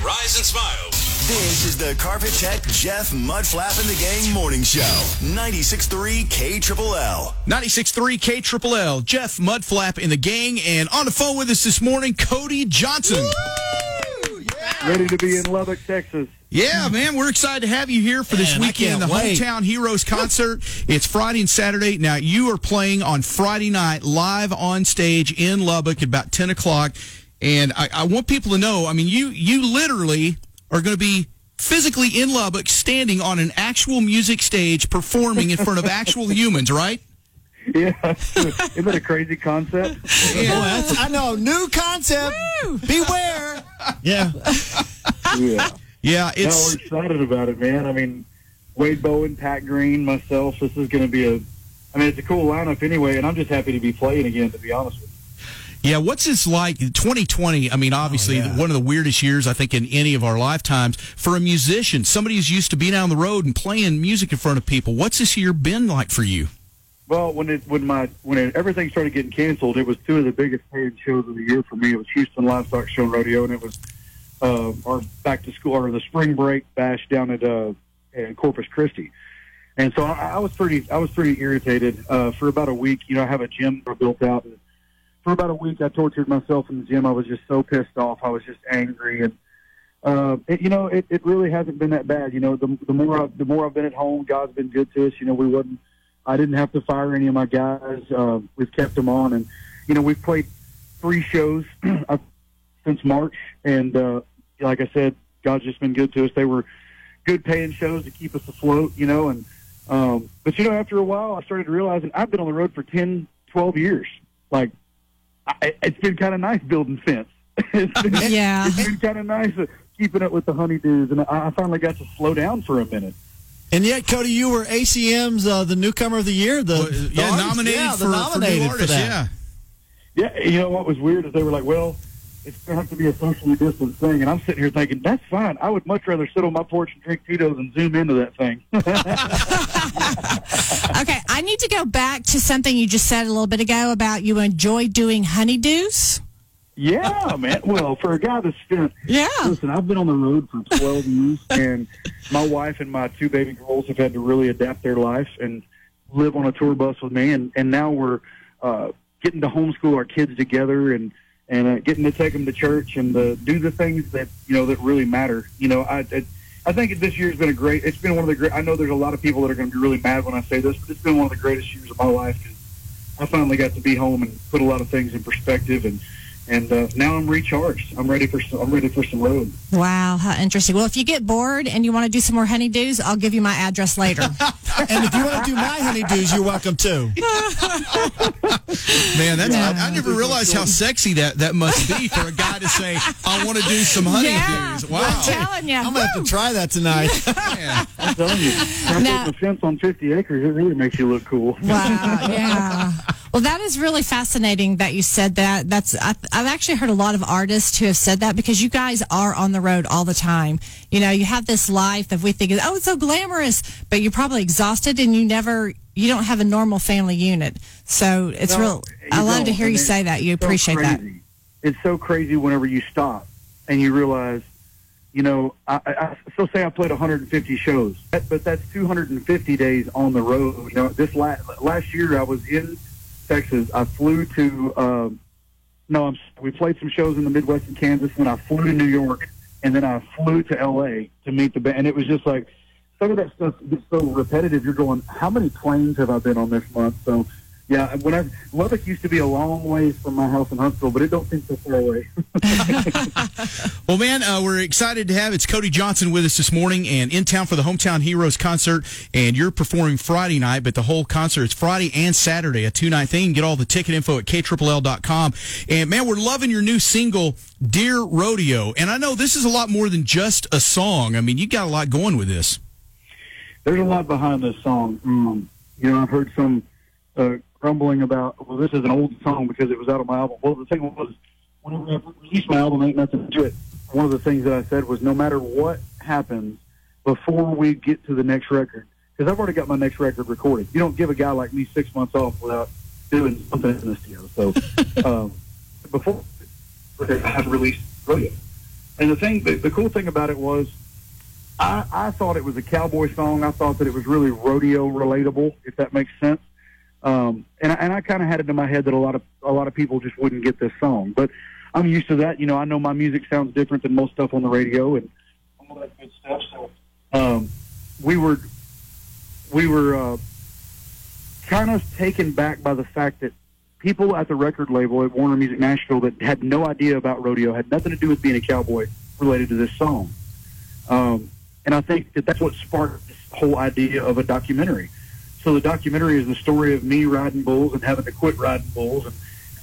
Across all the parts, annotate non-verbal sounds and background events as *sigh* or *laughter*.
Good morning. Rise and smile. This is the Carpet Tech Jeff Mudflap and the Gang Morning Show. 96.3 K Triple L. 96.3 K Triple L. Jeff Mudflap in the gang. And on the phone with us this morning, Cody Johnson. Ready to be in Lubbock, Texas. Yeah, man, we're excited to have you here for this Man, weekend, the wait. Hometown Heroes concert. it's Friday and Saturday. Now, you are playing on Friday night live on stage in Lubbock at about 10 o'clock. And I, I want people to know, I mean, you, you literally are going to be physically in Lubbock standing on an actual music stage performing in front of actual *laughs* humans, right? Yeah, isn't that a crazy concept? Boy, that's, I know. New concept. Beware. Yeah. Yeah. Yeah, No, it's. we're excited about it, man. I mean, Wade Bowen, Pat Green, myself. This is going to be a. I mean, it's a cool lineup anyway, and I'm just happy to be playing again. To be honest with you. Yeah, what's this like? 2020, I mean, obviously, yeah. one of the weirdest years, I think, in any of our lifetimes for a musician, somebody who's used to being out on the road and playing music in front of people. What's this year been like for you? Well, when it when my when it, everything started getting canceled, it was two of the biggest paid shows of the year for me. It was Houston Livestock Show and Rodeo, and it was uh, our back to school or the spring break bash down at uh, in Corpus Christi. And so I, I was pretty I was pretty irritated uh, for about a week. You know, I have a gym built out. And for about a week, I tortured myself in the gym. I was just so pissed off. I was just angry, and uh, it, you know, it, it really hasn't been that bad. You know, the, the more I, the more I've been at home, God's been good to us. You know, we wasn't. I didn't have to fire any of my guys. Uh, we've kept them on, and you know, we've played three shows *clears throat* uh, since March, and uh, like I said, God's just been good to us. They were good paying shows to keep us afloat, you know, and um, but you know, after a while, I started realizing I've been on the road for 10, 12 years. Like, I, it's been kind of nice building fence. *laughs* it's been, *laughs* Yeah. it's been kind of nice uh, keeping up with the honeydews, and I, I finally got to slow down for a minute. And yet, Cody, you were ACM's uh, the newcomer of the year. The, Well, the yeah, artist- nominated yeah, for, the nominated for artist. that. Yeah. Yeah, you know what was weird is they were like, "Well, it's going to have to be a socially distant thing," and I'm sitting here thinking, "That's fine. I would much rather sit on my porch and drink Tito's and zoom into that thing." *laughs* I need to go back to something you just said a little bit ago about you enjoy doing honeydews. yeah, man. Well, for a guy that's spent, Yeah. listen, I've been on the road for 12 years, and my wife and my two baby girls have had to really adapt their life and live on a tour bus with me, and and now we're uh, getting to homeschool our kids together and. And uh, getting to take them to church and uh, do the things that you know that really matter. You know, I, I I think this year's been a great. It's been one of the great. I know there's a lot of people that are going to be really mad when I say this, but it's been one of the greatest years of my life because I finally got to be home and put a lot of things in perspective, and and uh, now I'm recharged. I'm ready for some, I'm ready for some road. Wow, how interesting. Well, if you get bored and you want to do some more honeydews, I'll give you my address later. *laughs* And if you want to do my honeydews, you're welcome too. *laughs* Man, that's I, I never realized how sexy that, that must be for a guy to say, I want to do some honeydews. yeah, Wow. I'm telling you. I'm gonna have to try that tonight. *laughs* Man. I'm telling you, I'm Now- putting a fence on 50 acres. It really makes you look cool. Wow, yeah. Well, that is really fascinating that you said that. That's I, I've actually heard a lot of artists who have said that because you guys are on the road all the time. You know, you have this life that we think is oh, it's so glamorous, but you're probably exhausted and you never, you don't have a normal family unit. So it's No, real. I love to hear you say that. You so appreciate that. It's so crazy whenever you stop and you realize, you know, I, I, so say I played 150 shows, but that's 250 days on the road. You know, this last last year I was in Texas. I flew to, um, no, I'm, we played some shows in the Midwest and Kansas, and I flew to New York, and then I flew to L.A. to meet the band. And it was just like some of that stuff gets so repetitive. You're going, how many planes have I been on this month? So Yeah, whenever Lubbock used to be a long ways from my house in Huntsville, but it don't seem so far away. *laughs* Well, man, uh, we're excited to have it's Cody Johnson with us this morning and in town for the Hometown Heroes concert. And you're performing Friday night, but the whole concert is Friday and Saturday, a two night thing. Get all the ticket info at kll.com. And man, we're loving your new single, Dear Rodeo. And I know this is a lot more than just a song. I mean, you got a lot going with this. There's a lot behind this song. Um, you know, I've heard some uh, grumbling about, well, this is an old song because it was out of my album. Well, the thing was, whenever I released my album, Ain't Nothing to It, one of the things that I said was no matter what happens before we get to the next record, because I've already got my next record recorded. You don't give a guy like me six months off without doing something in the studio. So *laughs* um, before I had released Rodeo. And the thing, the, the cool thing about it was, I, I thought it was a cowboy song. I thought that it was really rodeo relatable, if that makes sense. Um, and I, and I kind of had it in my head that a lot of a lot of people just wouldn't get this song, but I'm used to that. You know, I know my music sounds different than most stuff on the radio and all that good stuff. So um, we were we were uh, kind of taken back by the fact that people at the record label at Warner Music Nashville that had no idea about rodeo had nothing to do with being a cowboy related to this song. Um, and I think that that's what sparked this whole idea of a documentary. So the documentary is the story of me riding bulls and having to quit riding bulls and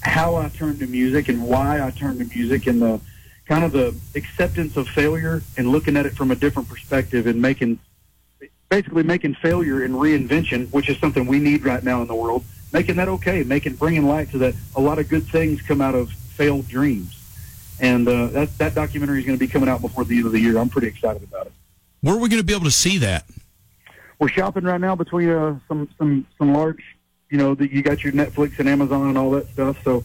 how I turned to music and why I turned to music and the kind of the acceptance of failure and looking at it from a different perspective and making basically making failure and reinvention, which is something we need right now in the world, making that okay, making bringing light to that. A lot of good things come out of failed dreams, and uh, that that documentary is going to be coming out before the end of the year. I'm pretty excited about it. Where are we going to be able to see that? We're shopping right now between uh, some some some large, you know, that you got your Netflix and Amazon and all that stuff. So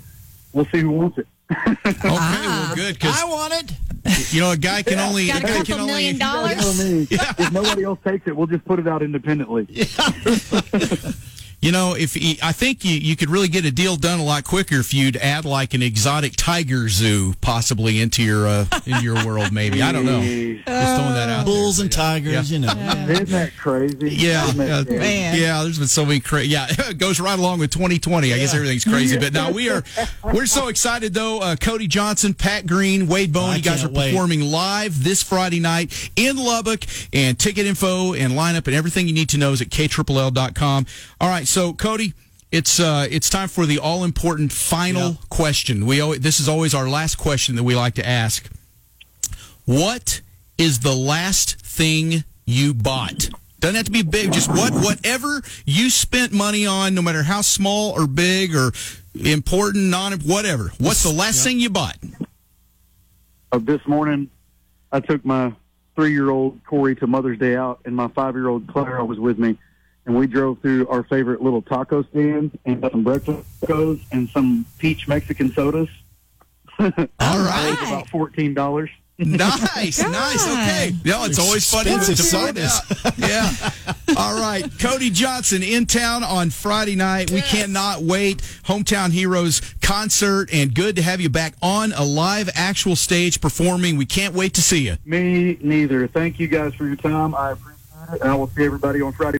we'll see who wants it. *laughs* Okay, well, good because I want it. you know a guy can only Got a a guy couple can million only You know dollars. me. If nobody else takes it, we'll just put it out independently. *laughs* *laughs* You know, if he, I think you, you could really get a deal done a lot quicker if you'd add like an exotic tiger zoo possibly into your uh, into your world. Maybe I don't know. Just throwing that out. there. Bulls and tigers, you know. Isn't that crazy? Yeah, Isn't that yeah, crazy? Man. yeah. There's been so many crazy. Yeah, *laughs* it goes right along with 2020. I guess everything's crazy, but now we are *laughs* we're so excited though. Uh, Cody Johnson, Pat Green, Wade Bowen. I you guys are can't wait. performing live this Friday night in Lubbock, and ticket info and lineup and everything you need to know is at ktrll.com. All right, so Cody. It's uh, it's time for the all important final Yeah. question. We always, this is always our last question that we like to ask. What is the last thing you bought? Doesn't have to be big. Just what whatever you spent money on, no matter how small or big or important, non whatever. What's the last thing you bought? Uh, this morning, I took my three-year-old Corey to Mother's Day out, and my five-year-old Clara was with me, and we drove through our favorite little taco stand and got some breakfast tacos and some peach Mexican sodas. *laughs* All right, It about fourteen dollars. Nice, *laughs* nice. Okay. No, it's always funny to Expensive find out. *laughs* Yeah. All right. Cody Johnson in town on Friday night. We cannot wait. Hometown Heroes concert, and good to have you back on a live actual stage performing. We can't wait to see you. Me neither. Thank you guys for your time. I appreciate it, and I will see everybody on Friday.